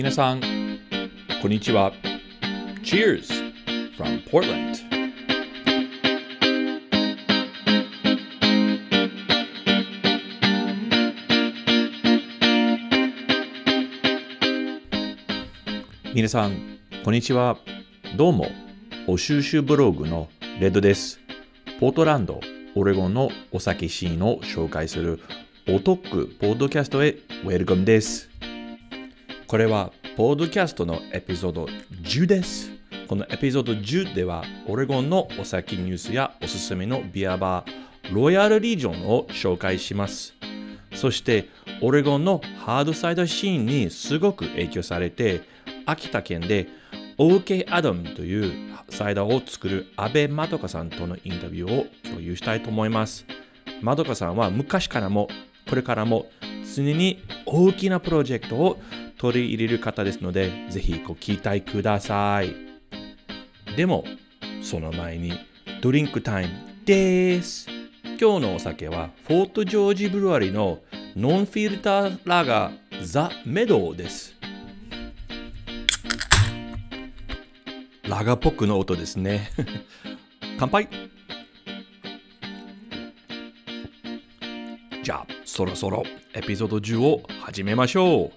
皆さん、こんにちは。Cheers from Portland! 皆さん、こんにちは。どうも、お収集ブログのレッドです。ポートランド、オレゴンのお酒シーンを紹介するお得ポッドキャストへウェルカムです。これはポッドキャストのエピソード10です。このエピソード10ではオレゴンのお酒ニュースやおすすめのビアバー、ロイヤルリージョンを紹介します。そしてオレゴンのハードサイドシーンにすごく影響されて秋田県で OK アダムというサイダーを作る安倍まどかさんとのインタビューを共有したいと思います。まどかさんは昔からもこれからも常に大きなプロジェクトを取り入れる方ですので、ぜひご期待ください。でも、その前にドリンクタイムです。今日のお酒はフォートジョージブルワリのノンフィルターラガーザ・メドウです。ラガーっぽくの音ですね。乾杯じゃあ、そろそろエピソード10を始めましょう。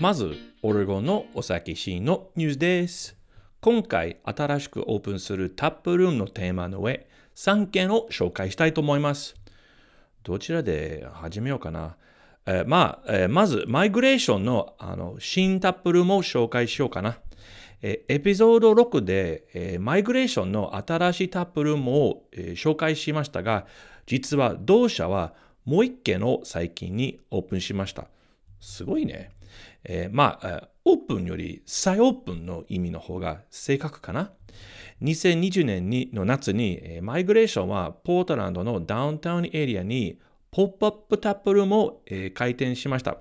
まず、オレゴンのお酒シーンのニュースです。今回新しくオープンするタップルームのテーマの上、3件を紹介したいと思います。どちらで始めようかな？えー、まあ、えー、まず、マイグレーションのあの新タップルームを紹介しようかな。エピソード6で、え、マイグレーションの新しいタップルームを、え、紹介しましたが、実は同社はもう一件を最近にオープンしました。すごいね。えー、まあ、オープンより再オープンの意味の方が正確かな。2020年にの夏に、えー、マイグレーションはポートランドのダウンタウンエリアにポップアップタップルームを、えー、開店しました。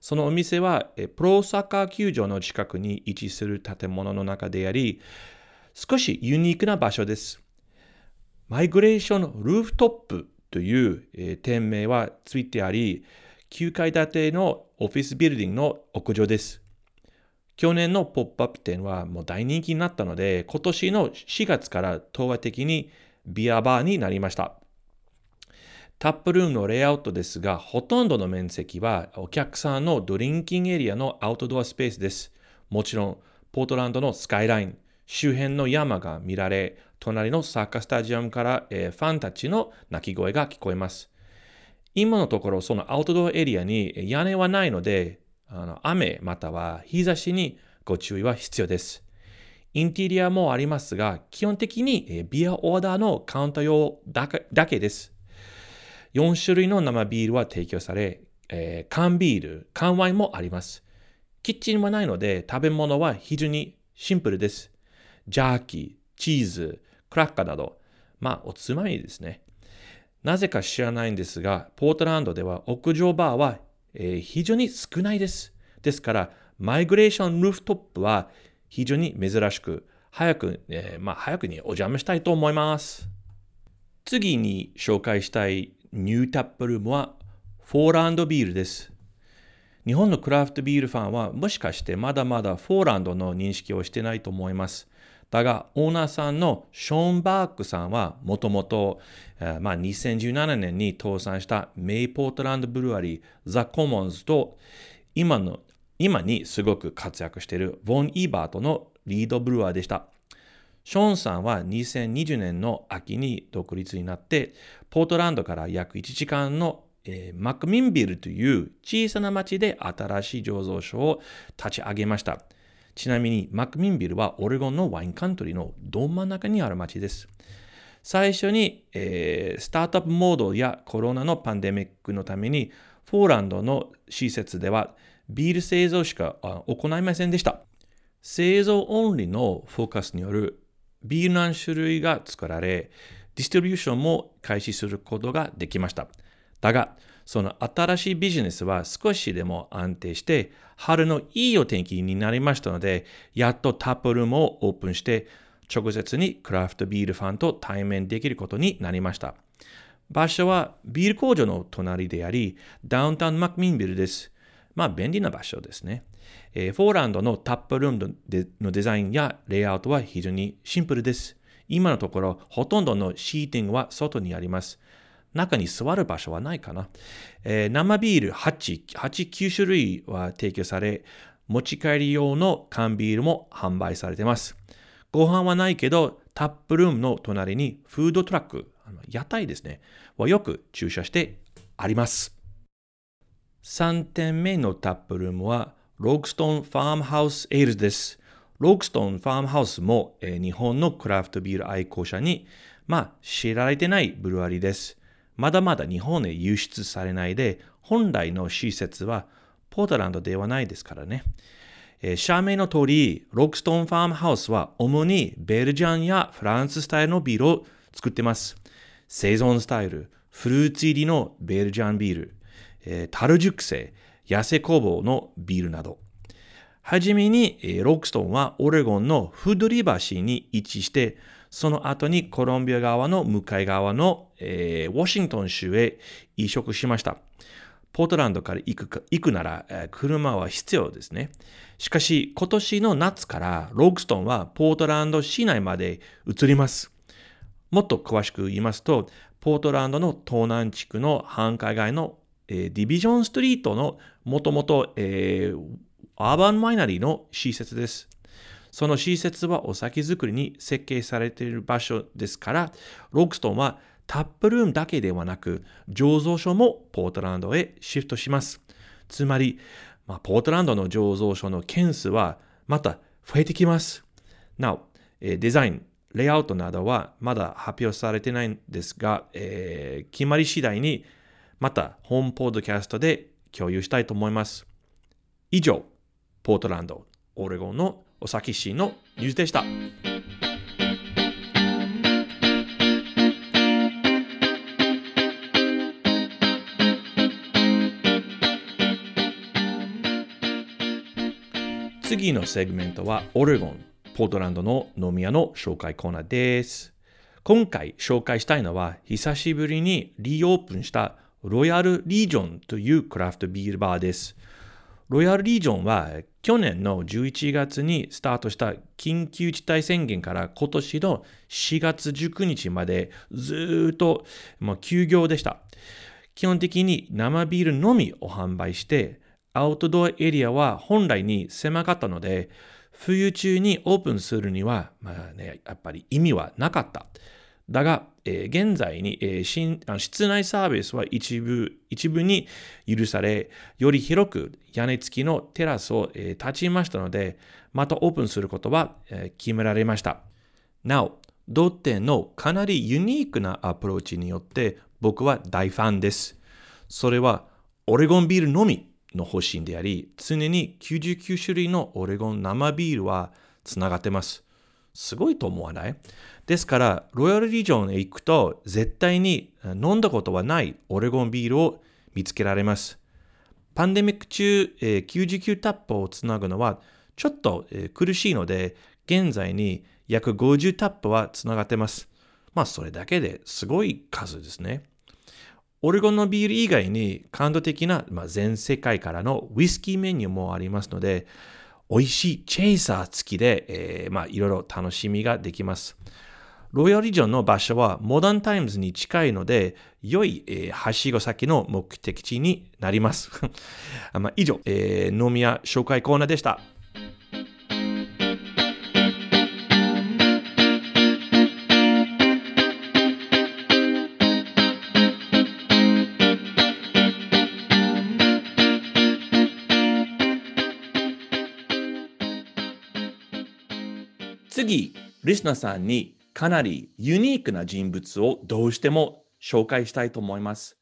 そのお店はプロサッカー球場の近くに位置する建物の中であり、少しユニークな場所です。マイグレーションルーフトップというえ店名はついてあり、9階建てのオフィスビルディングの屋上です。去年のポップアップ店はもう大人気になったので、今年の4月から東和的にビアバーになりました。タップルームのレイアウトですが、ほとんどの面積はお客さんのドリンキングエリアのアウトドアスペースです。もちろん、ポートランドのスカイライン、周辺の山が見られ、隣のサッカースタジアムから、えー、ファンたちの鳴き声が聞こえます。今のところ、そのアウトドアエリアに屋根はないので、あの雨または日差しにご注意は必要です。インテリアもありますが、基本的にビアオーダーのカウンター用だけです。4種類の生ビールは提供され、えー、缶ビール、缶ワインもあります。キッチンはないので食べ物は非常にシンプルです。ジャーキー、チーズ、クラッカーなど、まあおつまみですね。なぜか知らないんですが、ポートランドでは屋上バーは、えー、非常に少ないです。ですから、マイグレーションルーフトップは非常に珍しく、早く、えー、まあ、早くにお邪魔したいと思います。次に紹介したいニュータップルームはフォーランドビールです。日本のクラフトビールファンはもしかしてまだまだフォーランドの認識をしてないと思います。だが、オーナーさんのショーン・バークさんはもともと、まあ、2017年に倒産したメイポートランドブルワリー、ザ・コモンズと今の今にすごく活躍しているボン・イーバートのリードブルワーでした。ショーンさんは2020年の秋に独立になって、ポートランドから約1時間の、マクミンビルという小さな町で新しい醸造所を立ち上げました。ちなみにマクミンビルはオレゴンのワインカントリーのど真ん中にある町です。最初に、えー、スタートアップモードやコロナのパンデミックのためにフォーランドの施設ではビール製造しか行いませんでした。製造オンリーのフォーカスによるビール何種類が作られ、ディストリビューションも開始することができました。だが、その新しいビジネスは少しでも安定して、春のいいお天気になりましたので、やっとタップルームをオープンして、直接にクラフトビールファンと対面できることになりました。場所はビール工場の隣であり、ダウンタウンマクミンビルです。まあ便利な場所ですね。えー、フォーランドのタップルームのデザインやレイアウトは非常にシンプルです。今のところ、ほとんどのシーティングは外にあります。中に座る場所はないかな。えー、生ビール8、8、9種類は提供され、持ち帰り用の缶ビールも販売されています。ご飯はないけど、タップルームの隣にフードトラック、あの屋台ですね、はよく駐車してあります。3点目のタップルームは、ロークストンファームハウスエールズです。ロークストンファームハウスも、えー、日本のクラフトビール愛好者に、まあ、知られてないブルワリーです。まだまだ日本へ輸出されないで、本来の施設はポートランドではないですからね。えー、社名の通り、ロックストーンファームハウスは主にベルジャンやフランススタイルのビールを作ってます。セゾンスタイル、フルーツ入りのベルジャンビール、えー、樽熟成、野生酵母のビールなど。はじめに、えー、ロックストーンはオレゴンのフードリバー市に位置して、その後にコロンビア川の向かい側の、えー、ウォシントン州へ移植しました。ポートランドから行くか行くなら、えー、車は必要ですね。しかし、今年の夏からロークストンはポートランド市内まで移ります。もっと詳しく言いますと、ポートランドの東南地区の繁華街の、えー、ディビジョンストリートのもともと、え、アーバンマイナリーの施設です。その施設はお酒作りに設計されている場所ですから、ロックストンはタップルームだけではなく、醸造所もポートランドへシフトします。つまり、まあ、ポートランドの醸造所の件数はまた増えてきます。なお、デザイン、レイアウトなどはまだ発表されてないんですが、えー、決まり次第にまたホームポッドキャストで共有したいと思います。以上、ポートランド、オレゴンのお酒市のニュースでした。次のセグメントはオレゴン、ポートランドの飲み屋の紹介コーナーです。今回紹介したいのは久しぶりにリオープンしたロイヤルリージョンというクラフトビールバーです。ロイヤルリージョンは去年の11月にスタートした緊急事態宣言から今年の4月19日までずっと休業でした。基本的に生ビールのみを販売して、アウトドアエリアは本来に狭かったので、冬中にオープンするには、まあね、やっぱり意味はなかった。だが、えー、現在に、えー、室内サービスは一部一部に許され、より広く屋根付きのテラスを、えー、立ちましたので、またオープンすることは、え決められました。なお、同点のかなりユニークなアプローチによって僕は大ファンです。それはオレゴンビールのみの方針であり、常に99種類のオレゴン生ビールはつながってます。すごいと思わない？ですから、ロイヤルリージョンへ行くと、絶対に飲んだことはないオレゴンビールを見つけられます。パンデミック中、えー、99タップをつなぐのはちょっと、えー、苦しいので、現在に約50タップはつながってます。まあ、それだけですごい数ですね。オレゴンのビール以外に感動的な、まあ、全世界からのウイスキーメニューもありますので、美味しいチェイサー付きで、えー、まあ、いろいろ楽しみができます。ロイヤルリジョンの場所はモダンタイムズに近いので、良い、えー、はしご先の目的地になります。まあ、以上、えー、飲み屋紹介コーナーでした。次、リスナーさんにかなりユニークな人物をどうしても紹介したいと思います。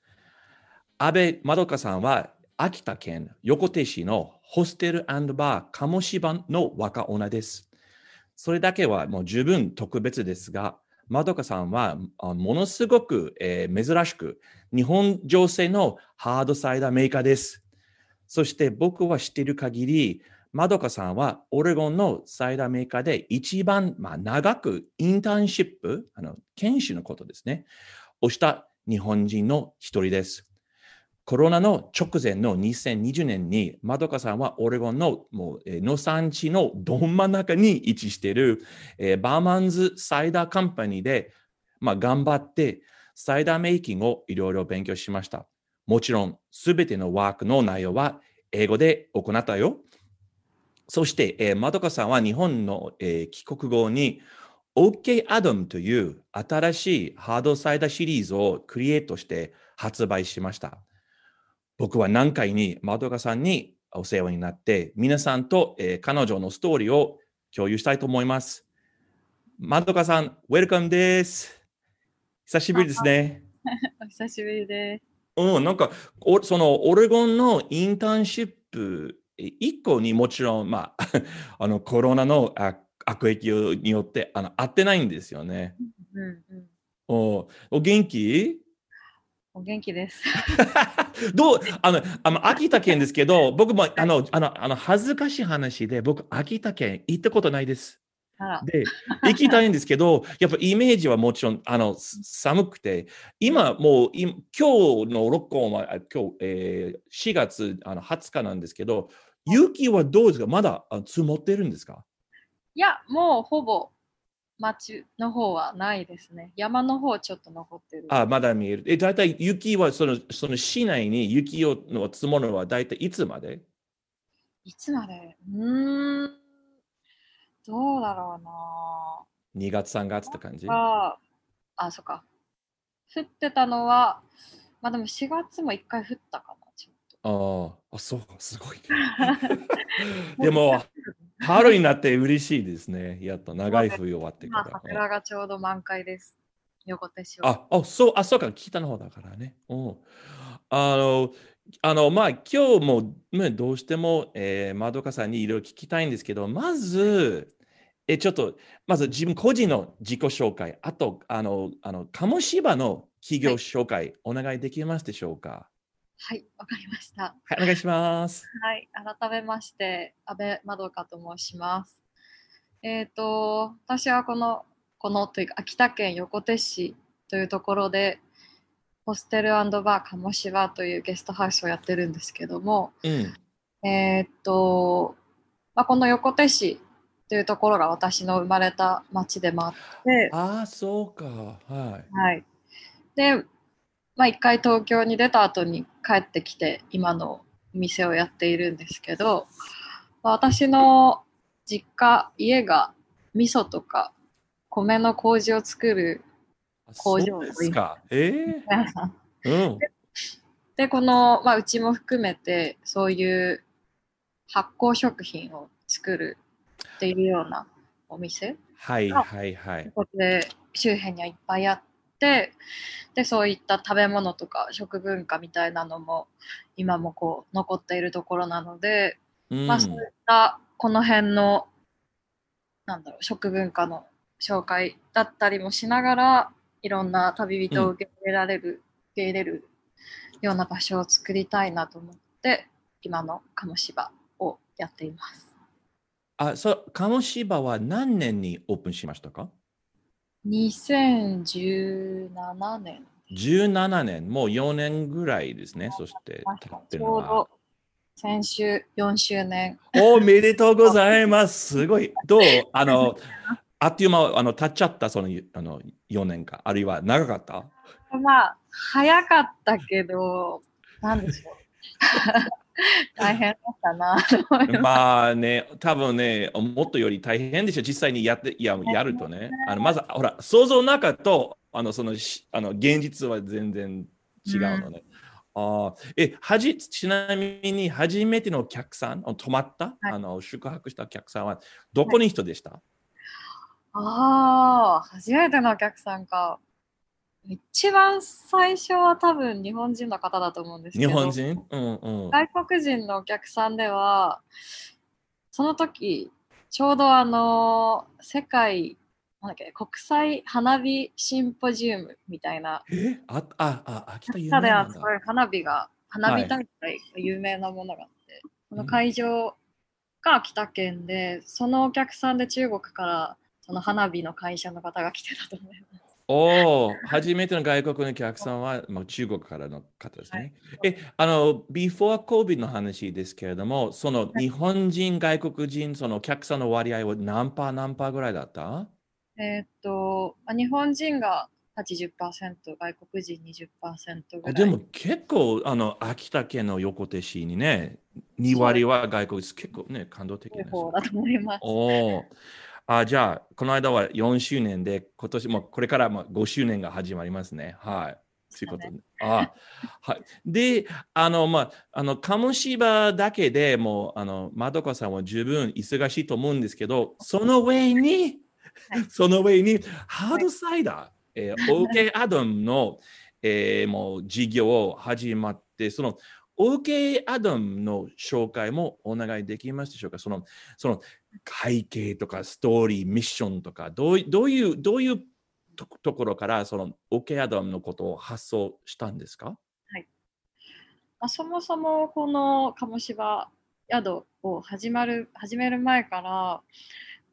安倍まどかさんは秋田県横手市のホステルバー鴨芝の若女です。それだけはもう十分特別ですが、まどかさんはものすごく、えー、珍しく日本女性のハードサイダーメーカーです。そして僕は知っている限り、まどかさんはオレゴンのサイダーメーカーで一番、まあ、長くインターンシップ、あの研修のことですね、をした日本人の一人です。コロナの直前の2020年に、まどかさんはオレゴンのもう、えー農産地のど真ん中に位置している、えーバーマンズサイダーカンパニーで、まあ、頑張ってサイダーメイキングをいろいろ勉強しました。もちろん、すべてのワークの内容は英語で行ったよ。そして、えー、まどかさんは日本の、えー帰国後に OK アドムという新しいハードサイダーシリーズをクリエイトして発売しました。僕は何回にまどかさんにお世話になって、皆さんと、えー彼女のストーリーを共有したいと思います。まどかさん、ウェルカムです。久しぶりですね。お久しぶりです。うん、なんか、おそのオレゴンのインターンシップ1個にもちろん、まあ、あのコロナのあ悪影によってあの合ってないんですよね。うんうん。おお元気？お元気です。どうあのあの秋田県ですけど、僕もあのあのあの恥ずかしい話で、僕、秋田県行ったことないです。で、行きたいんですけど、やっぱイメージはもちろんあのす寒くて、今もうい今日の録音はあ今日、えー4月あの20日なんですけど、雪はどうですか？まだあ積もってるんですか？いや、もうほぼ町の方はないですね。山の方ちょっと残ってる。あまだ見える。え、大体雪はそのその市内に雪をの積もるのは大体いつまで？いつまで？うーん。どうだろうな ?2 月、3月って感じ？ああ、そっか。降ってたのは、まあでも4月も一回降ったかな。ああ、あそう、すごい。でも、春になって嬉しいですね。やっと長い冬終わってか今、ら。桜がちょうど満開です。横手市は。あ、あ、そう、あ、そうか、北の方だからね。うん。あの、あの、まあ、今日も、ね、どうしても、えー、まどかさんにいろいろ聞きたいんですけど、まず、え、ちょっと、まず自分個人の自己紹介、あと、あの、あの、鴨芝の企業紹介、お願いできますでしょうか？はい、わかりました。はい、お願いします。はい、改めまして、安倍まどかと申します。えっ、と、私はこの、このというか、秋田県横手市というところで、ホステルバー鴨芝というゲストハウスをやってるんですけども、うん。えっ、と、まあ、この横手市というところが私の生まれた町でもあって、ああ、そうか。はい。はい。で、まあ、一回東京に出た後に帰ってきて、今のお店をやっているんですけど、まあ私の実家、家が味噌とか米の麹を作るあ工場そうですか。え皆さん。え うん。で、この、まあ、うちも含めて、そういう発酵食品を作るっていうようなお店はいはいはい。ここで周辺にはいっぱいあってでそういった食べ物とか食文化みたいなのも今もこう残っているところなので、うん。まあ、そういったこの辺のなんだろう食文化の紹介だったりもしながらいろんな旅人を受け入れられる、受け入れるような場所を作りたいなと思って今の鴨芝をやっています。あ、そう、鴨芝は何年にオープンしましたか？2017年 ?17 年、もう4年ぐらいですね。そして経ってちるのは。ょうど先週4周年。おめでとうございます。すごい。どう？あの、あっという間、あの、経っちゃった、その、あの、4年か、あるいは長かった？まあ、早かったけど、なんでしょう。大変だったなまあね、多分ね、もっとより大変でしょ、実際にやって、いや、やるとね。あのまず、ほら、想像の中と、あの、その、しあの現実は全然違うのね。ああえはじちなみに初めてのお客さん、泊まった、はい。あの宿泊したお客さんはどこに人でした、ああ、初めてのお客さんか。一番最初は多分日本人の方だと思うんですけ日ど。本人？うんうん。外国人のお客さんでは、その時、ちょうどあの、世界、なんだっけ、国際花火シンポジウムみたいな、え？あ、あ、あ、秋田有名なんだはすごい花火が、花火大会が有名なものがあって、この会場が秋田県で、そのお客さんで中国からその花火の会社の方が来てたと思います。おお、初めての外国のお客さんは、まあ、中国からの方ですね。え、あの、before COVID の話ですけれども、その日本人、外国人、そのお客さんの割合は何パー何パーぐらいだった？えーっと、まあ日本人が80%、外国人20%ぐらい。でも結構、あの、秋田県の横手市にね、2割は外国人、結構ね、感動的です。方だと思います。おお。あ、じゃあ、この間は4周年で、今年もこれからも5周年が始まりますね。はい。そういうことね。あはい。で、あの、まあ、あの、鴨芝だけでもう、あの、まどかさんは十分忙しいと思うんですけど、その上に、その上に、ハードサイダー、えー、OK アドムの、えー、もう事業を始まって、その OK アドムの紹介もお願いできますでしょうか？その、その背景とかストーリー、ミッションとか、どういどういう、どういうとところからその OK アドムのことを発想したんですか？まあ、そもそもこの鴨芝宿を始まる始める前から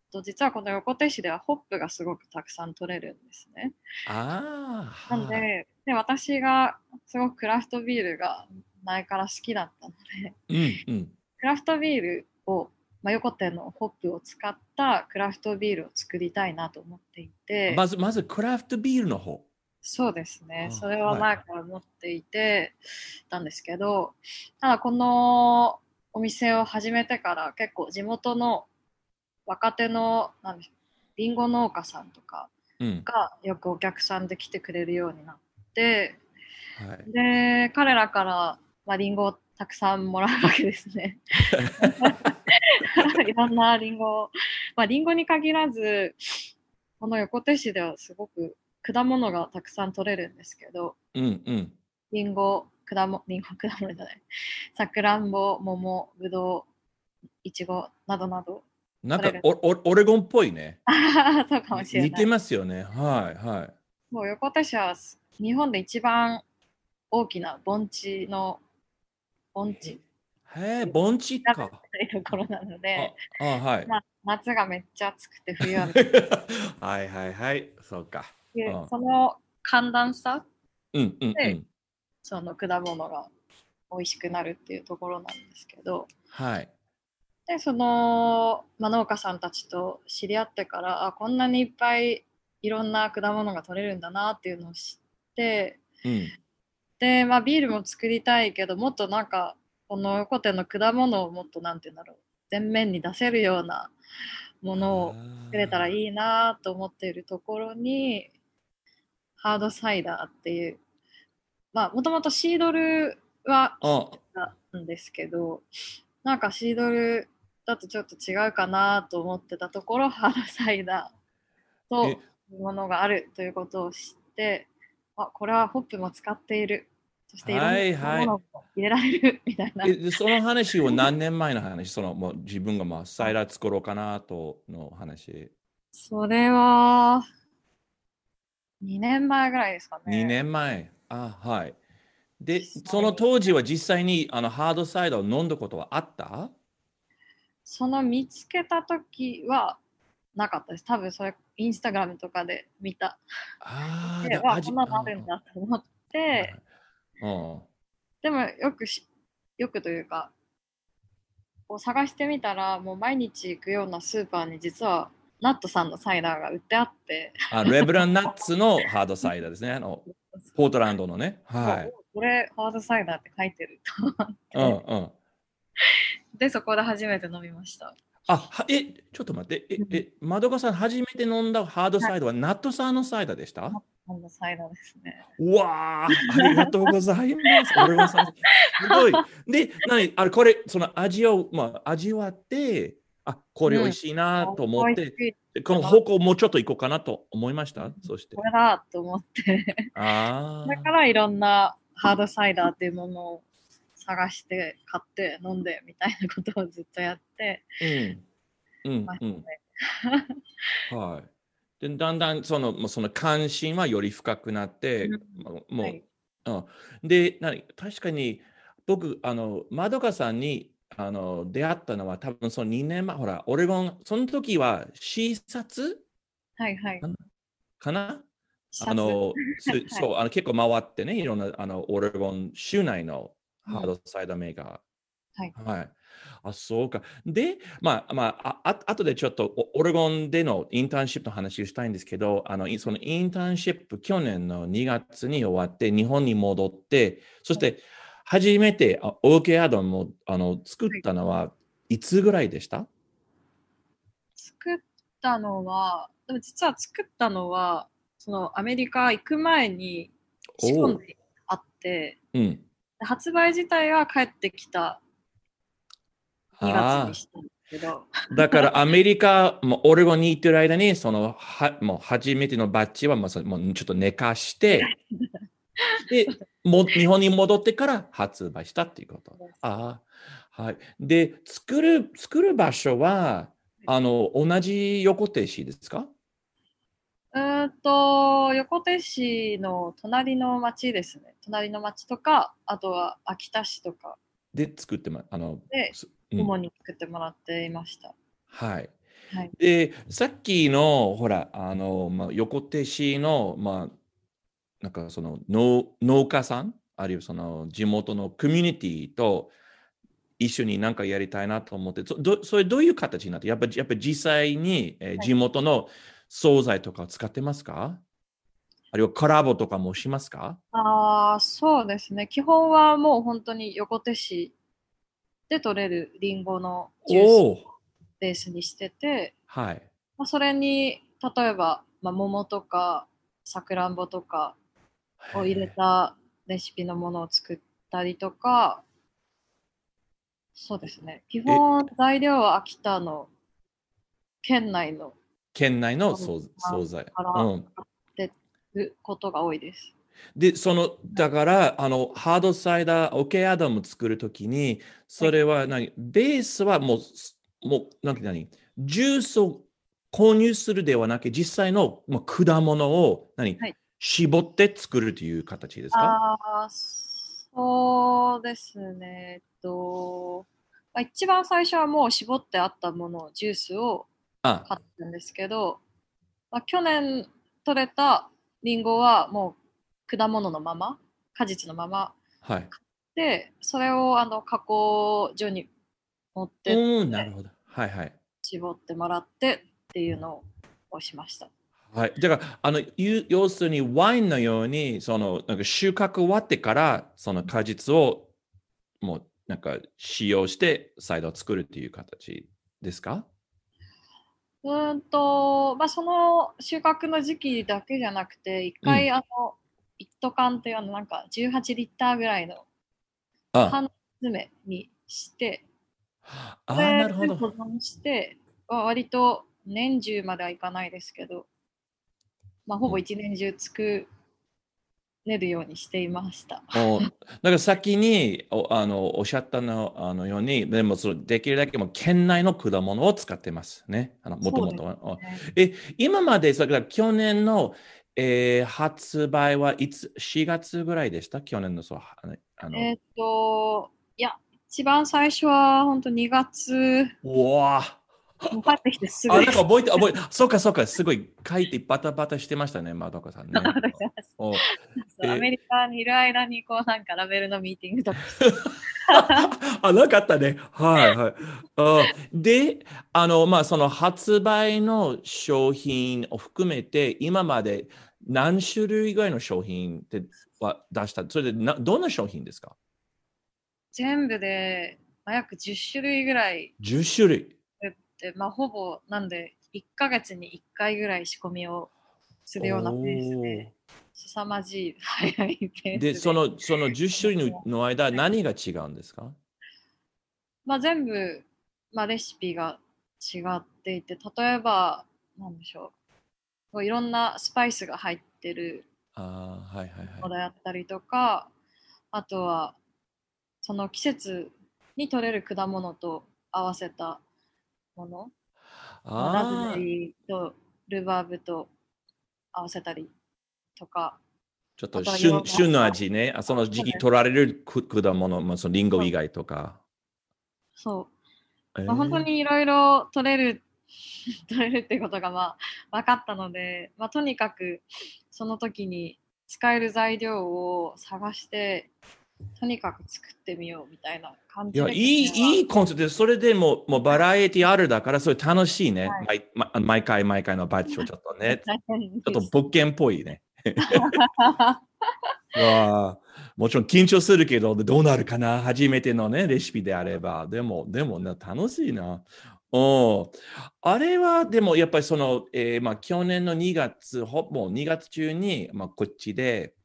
と実はこの横手市ではホップがすごくたくさん取れるんですね。ああ、なんでで私がすごくクラフトビールが前から好きだったのでうんうん。クラフトビールを、まあ、横手のホップを使ったクラフトビールを作りたいなと思っていて、まず、まずクラフトビールの方。そうですねあそれは前から思っていてたんですけど、ただこのお店を始めてから結構地元の若手のなんでしょうリンゴ農家さんとかうん。がよくお客さんで来てくれるようになってはい。で彼らから、まあ、リンゴをたくさんもらうわけですね。いろんなリンゴを、まあ、リンゴに限らずこの横手市ではすごく果物がたくさん取れるんですけどうんうん。リンゴ果物リンゴ果物じゃないさくらんぼ桃ぶどういちごなどなどなんかおおオレゴンっぽいね。そうかもしれ似てないますよね。はいはい。もう横手市は日本で一番大きな盆地の盆地へえ、盆地か。というところなので、ああ、はい。まあ、夏がめっちゃ暑くて冬は はいはいはい。そうか。うんその寒暖差うんうんうでん。その果物が美味しくなるっていうところなんですけどはい。でその、まあ、農家さんたちと知り合ってからあこんなにいっぱいいろんな果物が取れるんだなっていうのを知ってうん。で、まあ、ビールも作りたいけどもっとなんかこの横手の果物をもっとなんて言うんだろう前面に出せるようなものを作れたらい。いいなと思っているところにハードサイダーっていうまあもともとシードルはあなんですけどなんかシードルだとちょっと違うかなと思ってたところハードサイダーとえいうものがあるということを知ってあこれはホップも使っているそしていろんはいはいなものも入れられるみたいな、えでその話は何年前の話？そのもう自分がまあサイダー作ろうかなとの話。それは2年前ぐらいですかね2年前。あはい。で、その当時は実際にあのハードサイダーを飲んだことはあった？その見つけた時はなかったです。多分それインスタグラムとかで見た。ああ、こんなのあるんだと思って、うんでもよくし、よくというか、こう探してみたら、もう毎日行くようなスーパーに実はナットさんのサイダーが売ってあって、あレブランナッツのハードサイダーですね。あのポートランドのね。はい。おこれハードサイダーって書いてるとうん思って。うん。で、そこで初めて飲みました。あはえ、ちょっと待って。え、え、まどかさん、初めて飲んだハードサイダーはナットさんのサイダーでした？ハードサイダーですね。うわあ、ありがとうございます。俺もさ、すごい。で、何？あれ、これ、その味を、まあ、味わって、あ、これ美味しいなと思って、美味しいでこの方向もうちょっと行こうかなと思いました？そしてこ。れだと思って。あだからいろんなハードサイダーっていうものを探して買って飲んでみたいなことをずっとやって。はい。で、だんだんその、もうその関心はより深くなって、うん。もう、はい。うん、で、何確かに僕、あの、まどかさんにあの出会ったのは多分その2年前、ほら、オレゴン、その時は視察はいはい。かなあの、す そう、あの結構回ってね、いろんなあのオレゴン州内のハードサイダーメーカー。はい。はい。あ、そうか。で、まあ、まあ、ああとでちょっとおオレゴンでのインターンシップの話をしたいんですけど、あの、いそのインターンシップ、去年の2月に終わって、日本に戻って、そして、初めてあ OK アドンもあの作ったのはいつぐらいでした？作ったのは、でも実は作ったのは、そのアメリカ行く前に仕込んであって、うん。で発売自体は帰ってきた2月あにしたんですけど、あ、だからアメリカ、もうオレゴンに行ってる間に、その、はもう初めてのバッジはもうそもうちょっと寝かして、で、も日本に戻ってから発売したっていうこと。ああ、はい。で、作る、作る場所は、あの、同じ横手市ですか？うーんと、横手市の隣の町ですね。隣の町とか、あとは秋田市とかで作ってま、あの、ですうん主に作ってもらっていました。はい。はい。で、さっきの、ほら、あの、まあ、横手市の、まあ、なんかその農農家さん、あるいはその地元のコミュニティと一緒に何かやりたいなと思って、そどそれどういう形になって、やっぱりやっぱり実際に、えーはい地元の惣菜とかを使ってますか？あるいはコラボとかもしますか？ああ、そうですね。基本はもう本当に横手市で取れるリンゴのジュースをベースにしてて、はい。まあ、それに例えば、まあ、桃とかさくらんぼとかを入れたレシピのものを作ったりとか、そうですね。基本材料は秋田の県内の県内の惣惣菜。ることが多いです。で、その、だから、あの、ハードサイダー、オケアダム作るときに、それは何、ベースはもう、すもう、なんて何、ジュースを購入するではなく、実際の、まあ、果物を何、はい。絞って作るという形ですか？ああ、そうですね。えっと、まあ、一番最初はもう絞ってあったもの、ジュースをあ買ったんですけど、まあ、去年取れたリンゴはもう果物のまま、果実のままはい。で、それをあの加工所に持ってうん、なるほど。はいはい。絞ってもらってっていうのをしました。はい。だから、あの、ゆ要するにワインのように、その、なんか収穫終わってから、その果実を、もう、なんか使用して、サイダーを作るっていう形ですか？うーんと、まあ、その収穫の時期だけじゃなくて、一回、あの、一斗缶っていうあの、なんか18リッターぐらいのあ缶詰にして、あー、でなるほど。保存して、まあ割と年中まではいかないですけど、まあ、ほぼ一年中作れるようにしていました。おだから先におあのおっしゃったのあのように、でもそのできるだけもう県内の果物を使ってますね。あのもともとは。おえ、今まで、それから去年の、えー発売はいつ ?4 月ぐらいでした？去年のそうあのえっ、と、いや、一番最初は本当2月、うわもう帰ってきてすぐあ、なんか覚えて、覚えて、そうかそうか、すごい書いてバタバタしてましたね、まどかさんね。おそうえアメリカにいる間にこうなんかラベルのミーティングとか あ、なかったね。はいはい。あで、あの、まあ、その発売の商品を含めて、今まで何種類ぐらいの商品っては出した？それでな、どんな商品ですか？全部で、まあ、約10種類ぐらい ?10 種類。で、まあ、ほぼなんで1ヶ月に1回ぐらい仕込みをするようなペースで、凄まじい早いペースで。で、その、その10種類のの間、何が違うんですか？まあ、全部、まあ、レシピが違っていて、例えば、なんでしょう。こういろんなスパイスが入ってるああ、はいはいものはい。やったりとか、あとは、その季節に取れる果物と合わせたもの、まあラズベ、リーとルバーブと合わせたりとか、ちょっと旬旬の味ね。あその時期取られるく果物、まあ、そのリンゴ以外とか。そう、えまあ、本当ーにいろいろ取れる 取れるってことがまあ分かったので、まあ、とにかくその時に使える材料を探してとにかく作ってみようみたいな感じいや、いい、いいコンセプト。で、それでももうバラエティあるだから、それ楽しいね。はい。毎ま毎回毎回のバッチをちょっとね、ちょっと物件っぽいね。わあもちろん緊張するけど、どうなるかな？初めてのね、レシピであれば。でも、でもね、楽しいな。おあれは、でもやっぱりその、えーまあ、去年の2月、ほぼ2月中に、まあ、こっちで、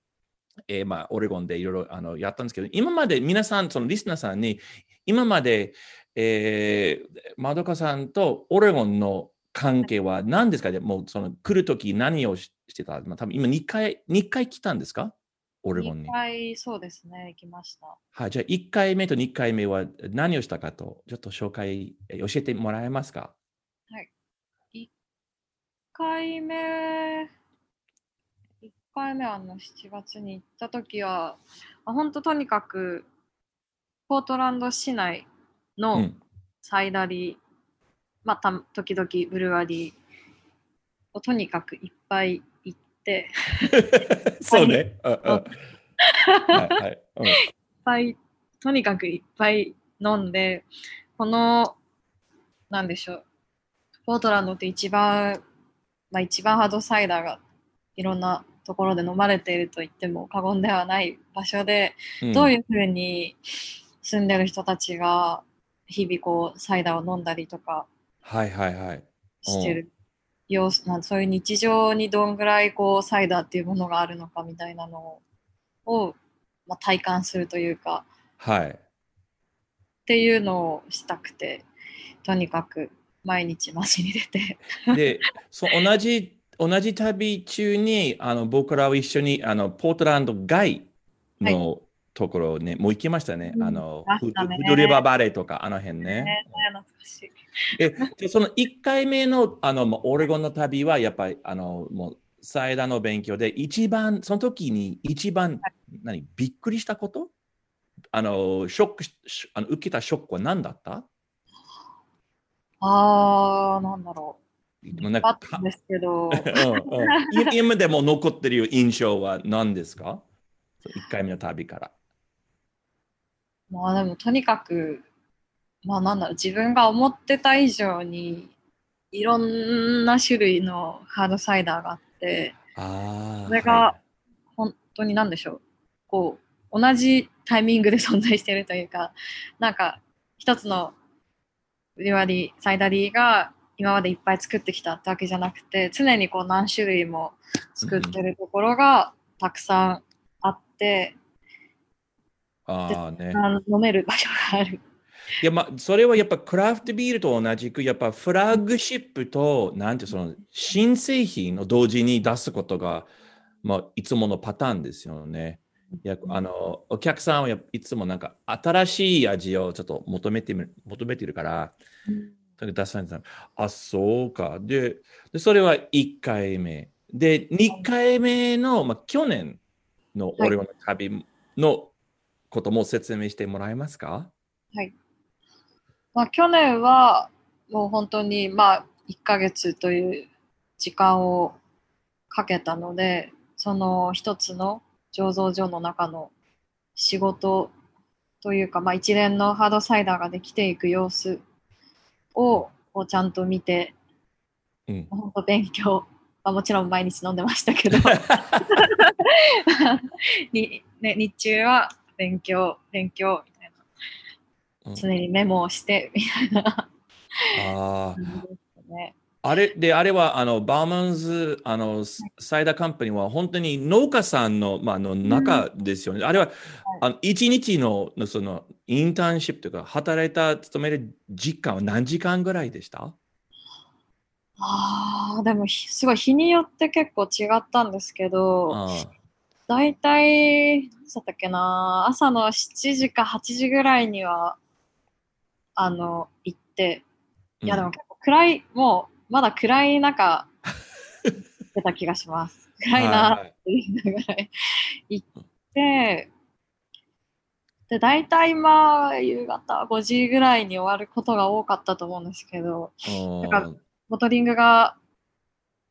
えーまあ、オレゴンでいろいろあのやったんですけど、今まで皆さん、そのリスナーさんに、今まで、えー、まどかさんとオレゴンの関係は何ですか？でもうその来るとき何をししてた、まあ、多分今2回、2回来たんですか？オレゴンに。2。回そうですね、行きました。はい、じゃあ1回目と2回目は何をしたかと、ちょっと紹介、え教えてもらえますか？1回目、1回目はあの7月に行った時は、あ本当とにかく、ポートランド市内うのん。サイダリー、まあた時々ブルワリーをとにかくいっぱい行って、そうね。うんうん はいはいうんいっぱい、とにかくいっぱい飲んで、この、なんでしょう、ポートランドって一番、まあ一番ハードサイダーがいろんなところで飲まれていると言っても過言ではない場所で、うんどういうふうに住んでる人たちが日々こうサイダーを飲んだりとかはいはいはい。してる様子なんそういう日常にどんぐらいこうサイダーっていうものがあるのかみたいなのを、まあ、体感するというかはい。っていうのをしたくてとにかく毎日街に出てで、そう同じ同じ旅中にあの僕らは一緒にあのポートランド外のところね、もう行きましたね。うん。あの、ね。フドリバーバレーとか、あの辺ね。その1回目のあのオレゴンの旅はやっぱりあのもうサイダーの勉強で一番その時に一番何びっくりしたこと？あのショックあの受けたショックは何だった？あーなんだろう。もうなんかあったんですけどうん今でも残ってる印象は何ですか ?1 回目の旅から。まあでもとにかくまあなんだろう自分が思ってた以上にいろんな種類のハードサイダーがあってああ。それが本当に何でしょうこう同じタイミングで存在しているというかなんか一つの売り割りサイダリーが今までいっぱい作ってきたってわけじゃなくて常にこう何種類も作ってるところがたくさんあって、ああね。飲める場所がある。いや、まあ、それはやっぱクラフトビールと同じく、やっぱフラッグシップと、なんてその、新製品を同時に出すことが、まあ、いつものパターンですよね。いや、あの、お客さんはいつもなんか新しい味をちょっと求めて求めてるから出さないとあ、そうか。で、でそれは1回目。で、2回目の、まあ、去年のオレゴンの旅のことも説明してもらえますか、はい。まあ、去年はもう本当にまあ1ヶ月という時間をかけたので、その一つの醸造所の中の仕事というか、まあ、一連のハードサイダーができていく様子をこうちゃんと見て、うん本当勉強、まあ、もちろん毎日飲んでましたけど に、ね、日中は勉強、勉強みたいな。うん常にメモをしてみたいなああ。ね。あれで、あれは、あの、バーマンズ、あの、サイダーカンパニーは本当に農家さんの、まあ、あの中ですよね。あれは、あの一日の、のその、インターンシップというか、働いた、勤める時間は何時間ぐらいでした？ああ、でもひすごい日によって結構違ったんですけど、あだいたい、何だったっけな、朝の7時か8時ぐらいには、あの、行って、あいやでも結構暗い、もうまだ暗い中、行ってた気がします。暗いなって言いながら行って、で、大体まあ、夕方5時ぐらいに終わることが多かったと思うんですけど、うんだからボトリングが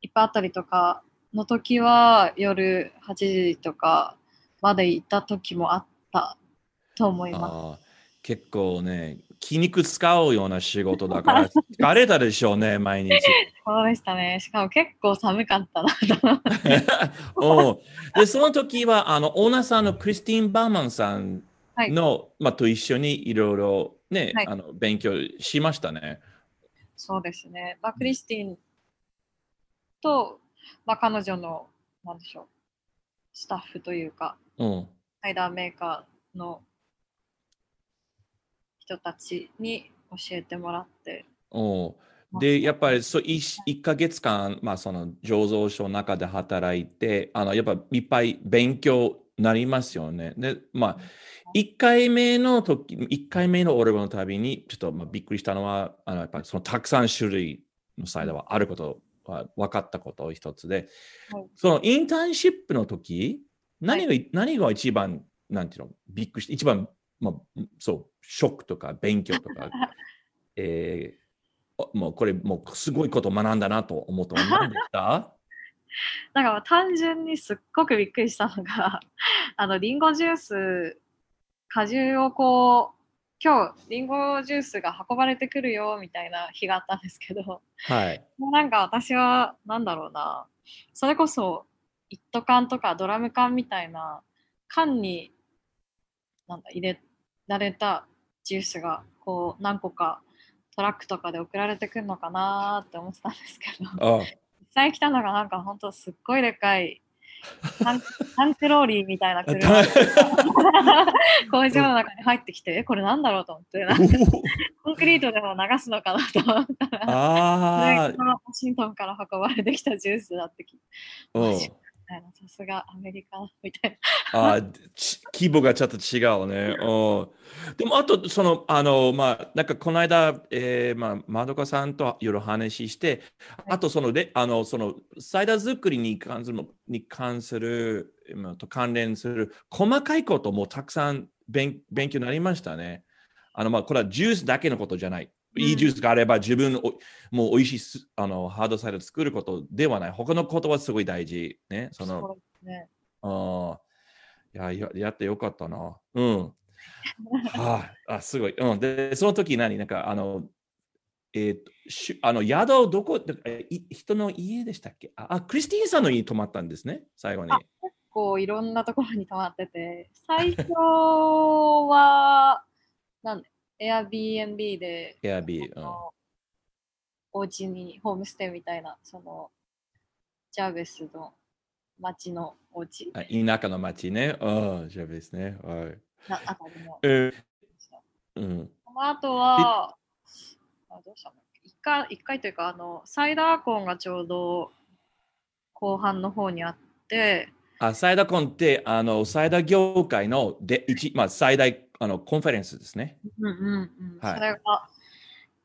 いっぱいあったりとかの時は夜8時とかまで行った時もあったと思います。結構ね、筋肉使うような仕事だから、疲れたでしょうね、毎日。そうでしたね。しかも結構寒かったなと。おうで、その時は、あの、オーナーさんのクリスティーン・バーマンさんはいの、まあ、と一緒にいろいろね、はいあの、勉強しましたね。そうですね。まあ、クリスティンと、まあ、彼女の、なんでしょう、スタッフというか、うん。サイダーメーカーの人たちに教えてもらって、おう。で、やっぱりそう 1, 1ヶ月間、まあ、その醸造所の中で働いて、あのやっぱいっぱい勉強になりますよね。で、まあ、1回目の時、1回目のオレゴンの旅に、ちょっとまあびっくりしたのは、あのやっぱりそのたくさん種類のサイダーはあることは分かったこと一つで、はい。そのインターンシップの時、何が、何が一番、なんていうの、びっくりして、一番、まあ、そう、ショックとか勉強とか、えーあもうこれもうすごいことを学んだなと思ったの何でした なんかまあ単純にすっごくびっくりしたのが、あの、リンゴジュース、果汁をこう、今日、リンゴジュースが運ばれてくるよ、みたいな日があったんですけど、はい。もうなんか私は、なんだろうな、それこそ、一斗缶とかドラム缶みたいな、缶に、なんだ、入れられたジュースが、こう、何個かトラックとかで送られてくるのかなーって思ってたんですけど、あ実際来たのがなんか本当すっごいでかい、タンクローリーみたいな車。が 工場の中に入ってきて、え、これなんだろうと思って、なんかコンクリートでも流すのかなと思ったら、ワシントンから運ばれてきたジュースだってきて、たいなさすがアメリカみたいあーち規模がちょっと違うね。うんでもあと、その、あの、まあ、なんかこの間、えー、まあ、まどかさんといろいろ話して、あとその、で、あの、その、サイダー作りに関する、に関する、まあと関連する細かいこともたくさん勉勉強になりましたね。あの、まあ、これはジュースだけのことじゃない。いいジュースがあれば自分おもう美味しいすあのハードサイダー作ることではない。他のことはすごい大事。ね。そな。のそうね。あや、ややってよかったな。うん。あ あ、すごい。うん。で、その時何？なんか、あの、えーとしあの宿どこ人の家でしたっけ？ああ、クリスティーンさんの家に泊まったんですね、最後に。あこういろんなところに泊まってて、最初は、なんで、Airbnb で、エアビー。うんお家にホームステイみたいな、その、ジャーベスの町のお家？あ田舎の町ね。うん、じゃあですね。はい。なあたりの。えーうん。その後は、あどうしたの？一回、一回というか、あの、サイダーコーンがちょうど後半の方にあって、あ、サイダーコンって、あの、サイダー業界ので一、まあ、最大あのコンファレンスですね。うんうんうん。はいそれが、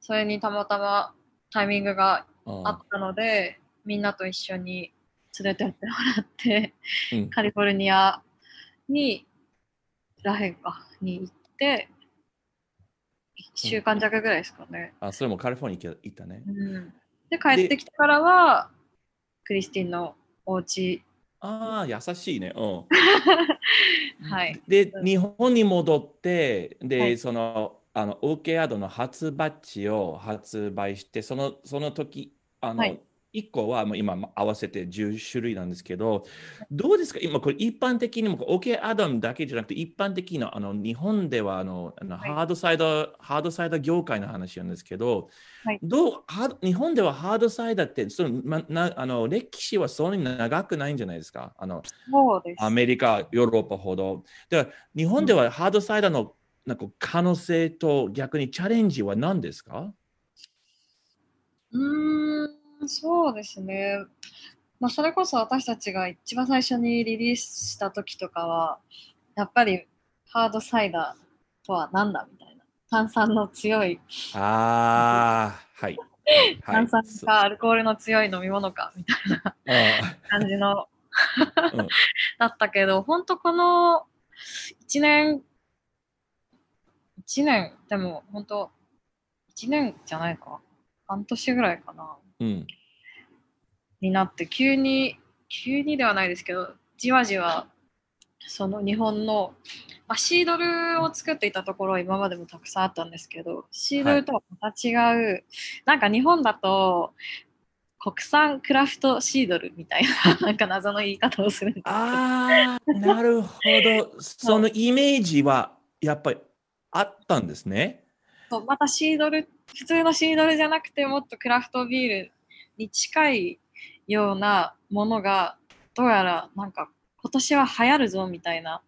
それにたまたまタイミングがうんあったので、みんなと一緒に連れてってもらって、うんカリフォルニアに、ラヘンか、に行って、1週間弱ぐらいですかね。あ、それもカリフォルニア行ったね。うん、で、帰ってきてからは、クリスティンのお家ああ、優しいね。うん。はい。でう、ん日本に戻って、で、はいその、あの、オーケーアドの初バッジを発売して、その、その時、あの、はい1個はもう今合わせて10種類なんですけど、どうですか？今これ一般的にも OK アダムだけじゃなくて一般的なあの日本ではあのハードサイダー、ハードサイダー業界の話なんですけど、はい。どう日本ではハードサイダーってその、ま、なあの歴史はそんなに長くないんじゃないですか？あのそうです。アメリカ、ヨーロッパほど。で日本ではハードサイダーのなんか可能性と逆にチャレンジは何ですか？うーん、そうですね。まあ、それこそ私たちが一番最初にリリースした時とかは、やっぱりハードサイダーとは何だみたいな。炭酸の強い、ああ、はい。はい炭酸かアルコールの強い飲み物かみたいなあ感じのうんだったけど、本当この1年、1年、でも本当1年じゃないか。半年ぐらいかな。うん。になって急に急にではないですけどじわじわその日本の、まあ、シードルを作っていたところは今までもたくさんあったんですけどシードルとはまた違う、なんか日本だと国産クラフトシードルみたいな なんか謎の言い方をするんですああ、なるほど。そのイメージはやっぱりあったんですね。そうまたシードル普通のシードルじゃなくてもっとクラフトビールに近いようなものがどうやらなんか今年は流行るぞみたいな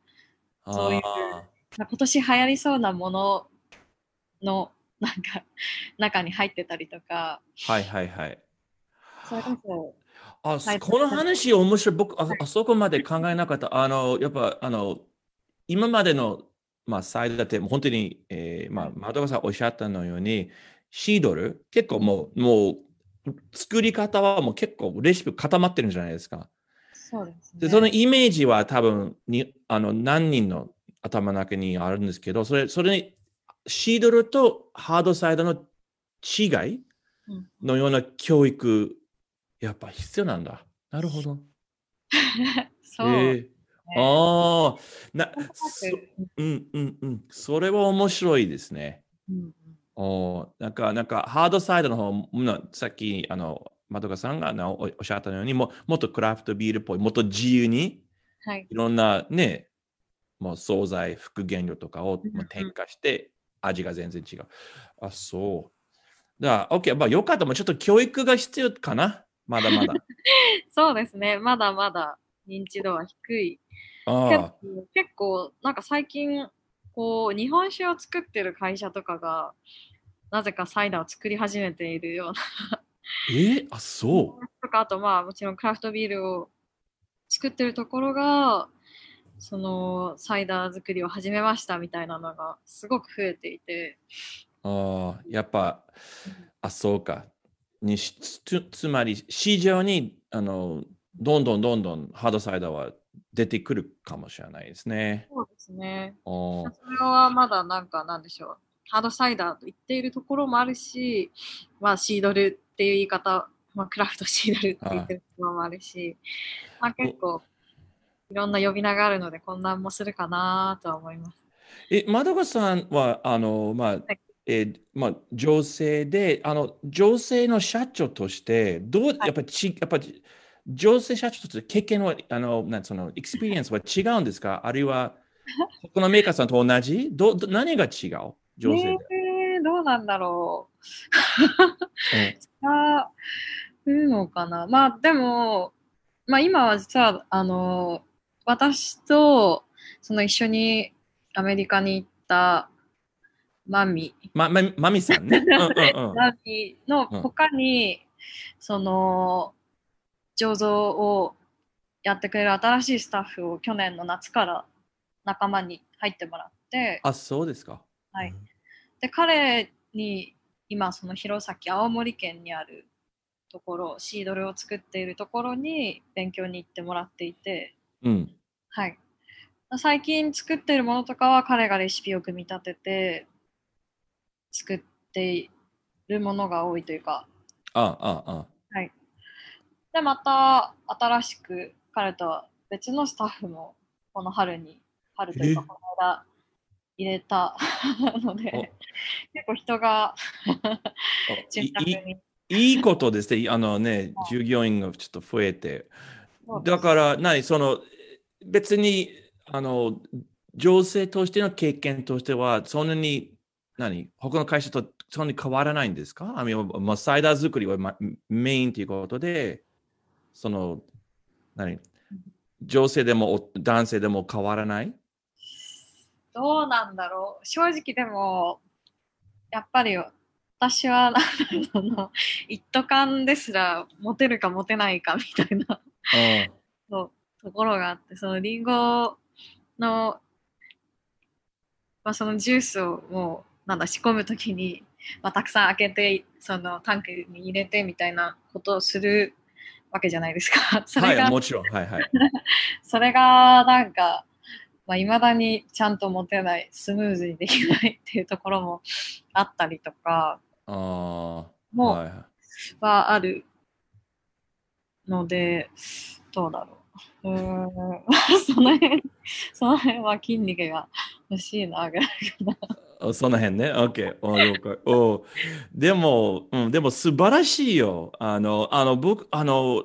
そういうあ今年流行りそうなもののなんか中に入ってたりとかーはいはいはい。それこそあ、はいこの話面白い。僕あ、あそこまで考えなかった。あの、やっぱ、あの、今までの、まあ、サイドだって、本当に、えー、まあ、窓川さんおっしゃったのように、シードル、結構もう、もう、作り方はもう結構レシピ固まってるんじゃないですか。そうですねで、そのイメージは多分に、あの、何人の頭の中にあるんですけど、それ、それに、シードルとハードサイドの違いうんのような教育、やっぱ必要なんだ。なるほど。そう、えーああ、な、うんうんうん。それは面白いですね。うんうんおーなんか、なんか、ハードサイドの方なさっき、あの、まどかさんがなおおっしゃったように、ももっとクラフトビールっぽい、もっと自由に、はいいろんなね、もう惣菜、副原料とかを添加して、味が全然違う。あ、そう。だから、OK、まあ、よかった。もうちょっと教育が必要かな。まだまだ。そうですねまだまだ認知度は低いけあど結構なんか最近こう日本酒を作ってる会社とかがなぜかサイダーを作り始めているようなあ、え？あ、そう。とかあとまあもちろんクラフトビールを作ってるところがそのサイダー作りを始めましたみたいなのがすごく増えていてああ、やっぱ、あ、そうか。にしつつまり、市場にあのどんどんどんどんハードサイダーは出てくるかもしれないですね。そうですね。それはまだなんかなんでしょう。ハードサイダーと言っているところもあるしまあシードルっていう言い方まあ、クラフトシードルって言ってるところもあるし、まあ、結構いろんな呼び名があるので混乱もするかなとは思います。え、まどかさんは、あの、まあ、はい。えーまあ、女性で、あの、女性の社長として、どう、やっぱりち、やっぱり、女性社長と経験は、あの、なんその、 experience は違うんですか？あるいは、他のメーカーさんと同じ？どど何が違う？女性で。えー、どうなんだろうんう。あいうのかな？まあでも、まあ今は実は、あの、私とその一緒にアメリカに行ったマミ、ま、ま、マミさんね。うんうんうん。マミの他に、その、醸造をやってくれる新しいスタッフを去年の夏から仲間に入ってもらって、あ、そうですか。はい。で、彼に今、その弘前、青森県にあるところ、シードルを作っているところに勉強に行ってもらっていて、うん。はい。最近作っているものとかは彼がレシピを組み立てて作っているものが多いというか、あ、あ、あ。で、また新しく彼とは別のスタッフもこの春に、春というかえ？この間入れた ので、結構人が に。いいことですね。あのね、従業員がちょっと増えて。だから、何その、別に、あの、女性としての経験としては、そんなに、何他の会社とそんなに変わらないんですか？あのまあ、サイダー作りは、ま、メインということで、その、何？女性でもお男性でも変わらない？どうなんだろう。正直でも、やっぱり私は、その一斗缶ですら持てるか持てないかみたいな。そうところがあって、そのリンゴの、まあ、そのジュースをもう、なんだ、仕込むときに、まあ、たくさん開けて、そのタンクに入れてみたいなことをするわけじゃないですか。それが、はい、もちろん。はいはい。それがなんか、まあ、未だにちゃんと持てない、スムーズにできないっていうところもあったりとか、ああ。もうはい、はあるので、どうだろう。うーん、その辺、その辺は筋肉が欲しいな、ぐらいかな。あその辺ね。OK。お了解おでも、うん、でも素晴らしいよ。あの、あの、僕、あの、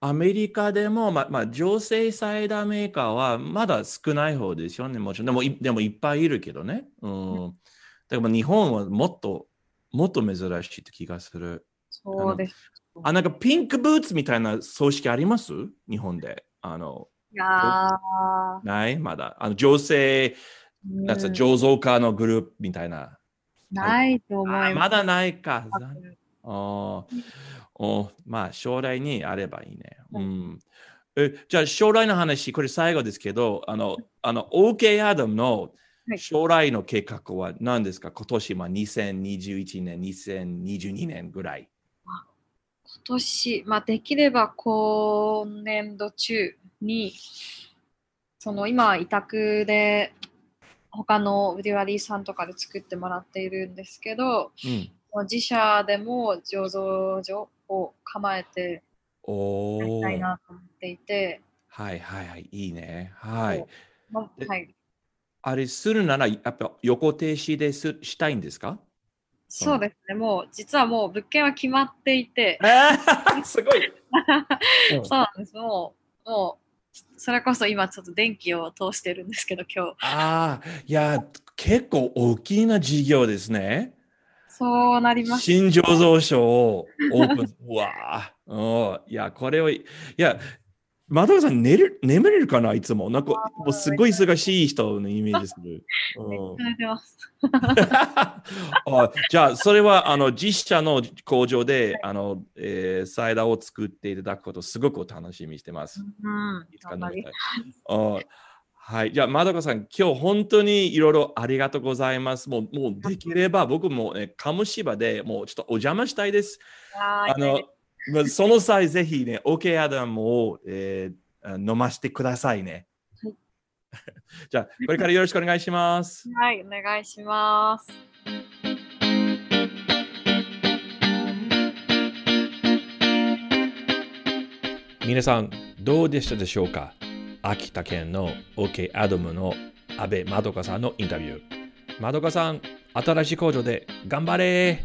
アメリカでも、ま、まあ、女性サイダーメーカーはまだ少ない方ですよね。もちろん。でも、いでもいっぱいいるけどね。うん。だから日本はもっと、もっと珍しいって気がする。そうです。あ、なんかピンクブーツみたいな葬式あります？日本で。あの、いやーない？まだ。あの、女性、うんなんつうの醸造家のグループみたいな。ないと思います。あまだないか。あーおまあ、将来にあればいいね。ううん。えじゃあ、将来の話、これ最後ですけど、あの、あの、OK アダムのはい将来の計画は何ですか？今年、まあ、2021年、2022年ぐらい。今年、まあ、できれば今年度中に、その今、委託で他のブリュワリーさんとかで作ってもらっているんですけど、うん。自社でも醸造所を構えてやり。たいなと思っていて、はいはいはい。いいね。はい。えまはい、あれするなら、やっぱ横停止ですしたいんですか？そうですね、もう実はもう物件は決まっていて、えー、すごい。う んそうなんです、もう、もう、それこそ今ちょっと電気を通してるんですけど、今日。ああ、いや、結構大きな事業ですね。そうなります。新醸造所をオープン。うわあ、うんいや、これを、いや、窓川さん寝る、眠れるかないつも？なんか、もうすごい忙しい人のイメージする。う。あじゃあ、それはあの実社の工場で、あのえーサイダーを作っていただくこと、すごく楽しみにしてます。うんいつか飲みたい。あはい。じゃあ、まどかさん、今日本当にいろいろありがとうございます。もう、もうできれば僕も、ね、カムシバでもうちょっとお邪魔したいです。ああの、まあその際、ぜひね、OK アダムを、えーあ飲ませてくださいね。はい じゃあ、これからよろしくお願いします。はい、お願いします。皆さん、どうでしたでしょうか？秋田県の OK アダムの安倍まどかさんのインタビュー。まどかさん、新しい工場で頑張れ